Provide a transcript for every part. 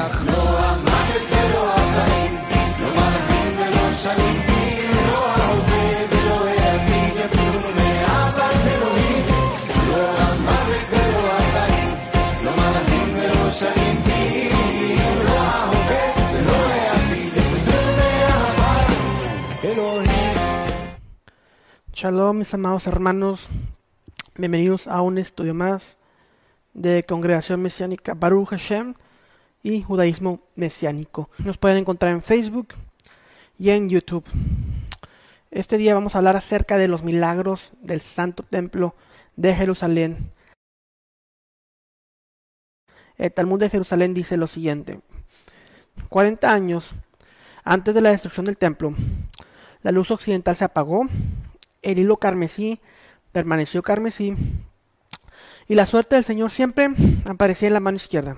מנצח, לא המוות ולא החיים, לא מלאכים ולא שליטים, לא ההווה ולא העתיד, יפלו מאהבת אלוהים, לא המוות ולא החיים, לא מלאכים ולא שליטים, לא ההווה ולא העתיד, יפלו מאהבת אלוהים. Shalom, mis amados hermanos. Bienvenidos a un estudio más de Congregación Mesiánica Baruch Hashem y Judaísmo Mesiánico. Nos pueden encontrar en Facebook y en YouTube. Este día vamos a hablar acerca de los milagros del Santo Templo de Jerusalén. El Talmud de Jerusalén dice lo siguiente. 40 años antes de la destrucción del templo, la luz occidental se apagó, el hilo carmesí permaneció carmesí, y la suerte del Señor siempre aparecía en la mano izquierda.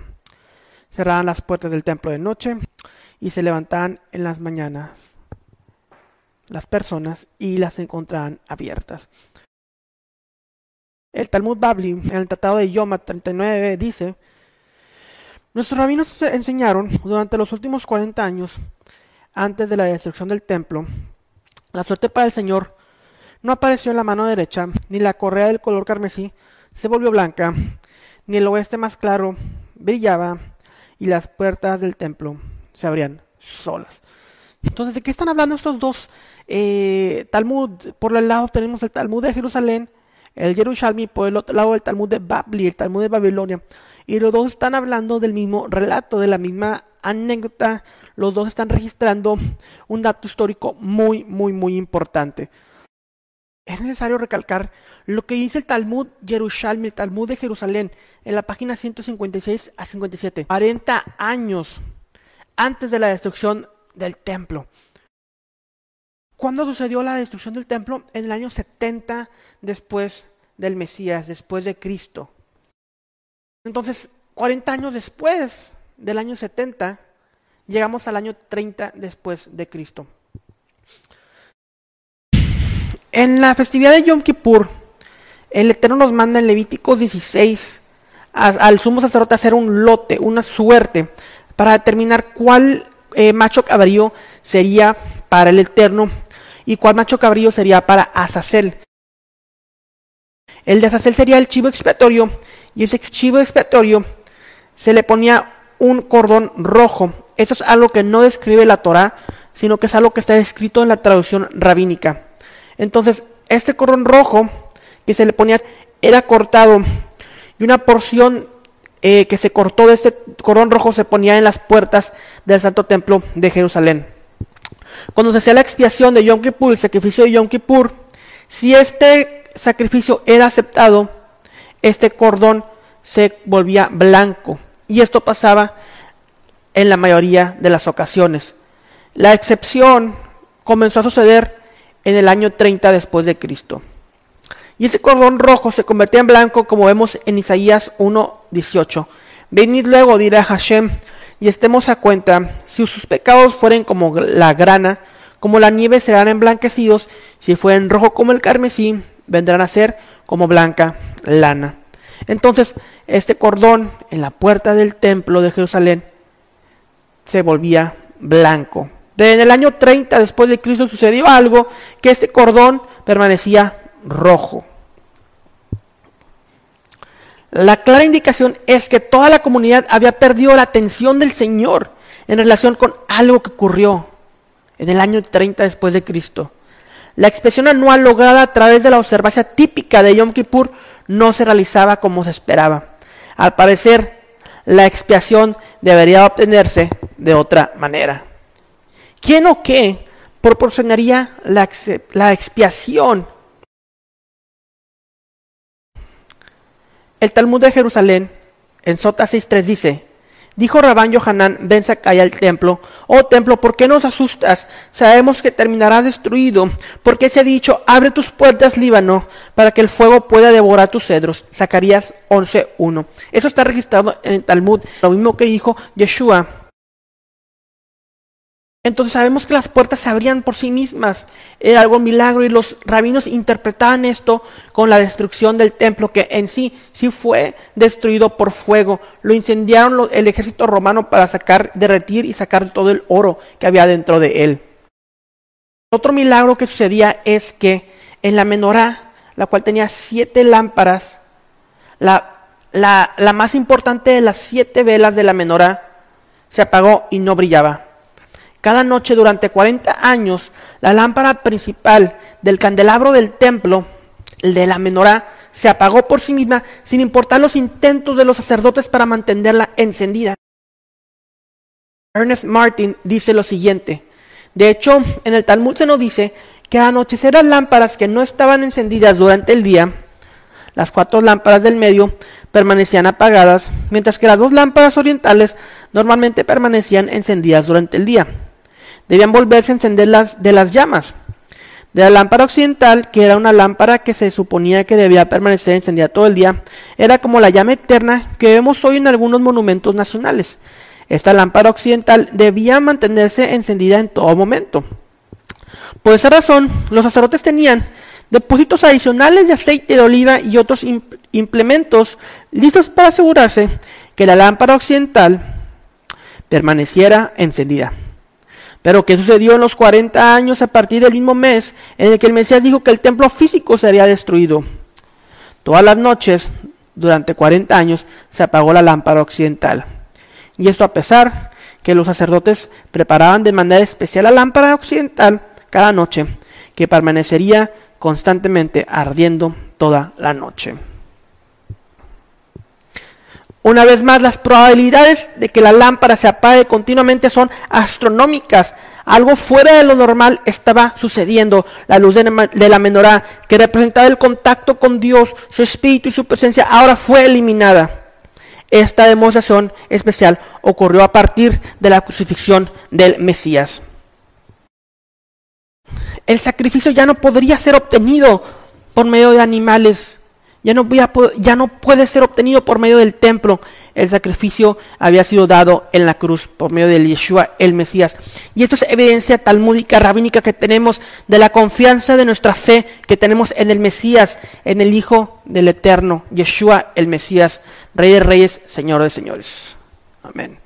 Cerraban las puertas del templo de noche y se levantaban en las mañanas las personas y las encontraban abiertas. El Talmud Babli, en el Tratado de Yoma 39, dice, Nuestros rabinos enseñaron durante los últimos 40 años, antes de la destrucción del templo, la suerte para el Señor no apareció en la mano derecha, ni la correa del color carmesí se volvió blanca, ni el oeste más claro brillaba, y las puertas del templo se abrían solas. Entonces, ¿de qué están hablando estos dos eh, Talmud? Por el lado tenemos el Talmud de Jerusalén, el Yerushalmi, por el otro lado el Talmud de Babli, el Talmud de Babilonia. Y los dos están hablando del mismo relato, de la misma anécdota. Los dos están registrando un dato histórico muy, muy, muy importante es necesario recalcar lo que dice el Talmud Yerushalmi, el Talmud de Jerusalén, en la página 156 a 57. 40 años antes de la destrucción del templo. ¿Cuándo sucedió la destrucción del templo? En el año 70 después del Mesías, después de Cristo. Entonces, 40 años después del año 70, llegamos al año 30 después de Cristo. En la festividad de Yom Kippur, el Eterno nos manda en Levíticos 16 al sumo sacerdote hacer un lote, una suerte, para determinar cuál eh, macho cabrío sería para el Eterno y cuál macho cabrío sería para Azazel. El de Azazel sería el chivo expiatorio y ese chivo expiatorio se le ponía un cordón rojo. Eso es algo que no describe la Torah, sino que es algo que está escrito en la traducción rabínica. Entonces, este cordón rojo que se le ponía era cortado y una porción eh, que se cortó de este cordón rojo se ponía en las puertas del Santo Templo de Jerusalén. Cuando se hacía la expiación de Yom Kippur, el sacrificio de Yom Kippur, si este sacrificio era aceptado, este cordón se volvía blanco. Y esto pasaba en la mayoría de las ocasiones. La excepción comenzó a suceder en el año 30 después de Cristo. Y ese cordón rojo se convertía en blanco como vemos en Isaías 1:18. Venid luego, dirá Hashem, y estemos a cuenta, si sus pecados fueren como la grana, como la nieve serán emblanquecidos, si fueren rojo como el carmesí, vendrán a ser como blanca lana. Entonces, este cordón en la puerta del templo de Jerusalén se volvía blanco. En el año 30 después de Cristo sucedió algo que este cordón permanecía rojo. La clara indicación es que toda la comunidad había perdido la atención del Señor en relación con algo que ocurrió en el año 30 después de Cristo. La expresión anual lograda a través de la observancia típica de Yom Kippur no se realizaba como se esperaba. Al parecer, la expiación debería obtenerse de otra manera. ¿Quién o qué proporcionaría la, expiación? El Talmud de Jerusalén, en Sota 6.3 dice, Dijo Rabán Yohanan, ven Sakai al templo. Oh templo, ¿por qué nos asustas? Sabemos que terminarás destruido. Porque se ha dicho, abre tus puertas, Líbano, para que el fuego pueda devorar tus cedros. Zacarías 11.1. Eso está registrado en el Talmud. Lo mismo que dijo Yeshua Entonces sabemos que las puertas se abrían por sí mismas. Era algo milagro y los rabinos interpretaban esto con la destrucción del templo, que en sí sí fue destruido por fuego. Lo incendiaron el ejército romano para sacar, derretir y sacar todo el oro que había dentro de él. Otro milagro que sucedía es que en la menorá, la cual tenía siete lámparas, la, la, la más importante de las siete velas de la menorá se apagó y no brillaba. Cada noche durante 40 años, la lámpara principal del candelabro del templo, el de la menorá, se apagó por sí misma sin importar los intentos de los sacerdotes para mantenerla encendida. Ernest Martin dice lo siguiente. De hecho, en el Talmud se nos dice que al anochecer las lámparas que no estaban encendidas durante el día, las cuatro lámparas del medio permanecían apagadas, mientras que las dos lámparas orientales normalmente permanecían encendidas durante el día debían volverse a encender las, de las llamas. De la lámpara occidental, que era una lámpara que se suponía que debía permanecer encendida todo el día, era como la llama eterna que vemos hoy en algunos monumentos nacionales. Esta lámpara occidental debía mantenerse encendida en todo momento. Por esa razón, los sacerdotes tenían depósitos adicionales de aceite de oliva y otros implementos listos para asegurarse que la lámpara occidental permaneciera encendida. Pero ¿qué sucedió en los 40 años a partir del mismo mes en el que el Mesías dijo que el templo físico sería destruido? Todas las noches, durante 40 años, se apagó la lámpara occidental. Y esto a pesar que los sacerdotes preparaban de manera especial la lámpara occidental cada noche, que permanecería constantemente ardiendo toda la noche. Una vez más, las probabilidades de que la lámpara se apague continuamente son astronómicas. Algo fuera de lo normal estaba sucediendo. La luz de la menorá, que representaba el contacto con Dios, su espíritu y su presencia, ahora fue eliminada. Esta demostración especial ocurrió a partir de la crucifixión del Mesías. El sacrificio ya no podría ser obtenido por medio de animales ya no, ya no puede ser obtenido por medio del templo. El sacrificio había sido dado en la cruz por medio de Yeshua, el Mesías. Y esto es evidencia talmúdica, rabínica que tenemos de la confianza de nuestra fe que tenemos en el Mesías, en el Hijo del Eterno, Yeshua, el Mesías, Rey de Reyes, Señor de Señores. Amén.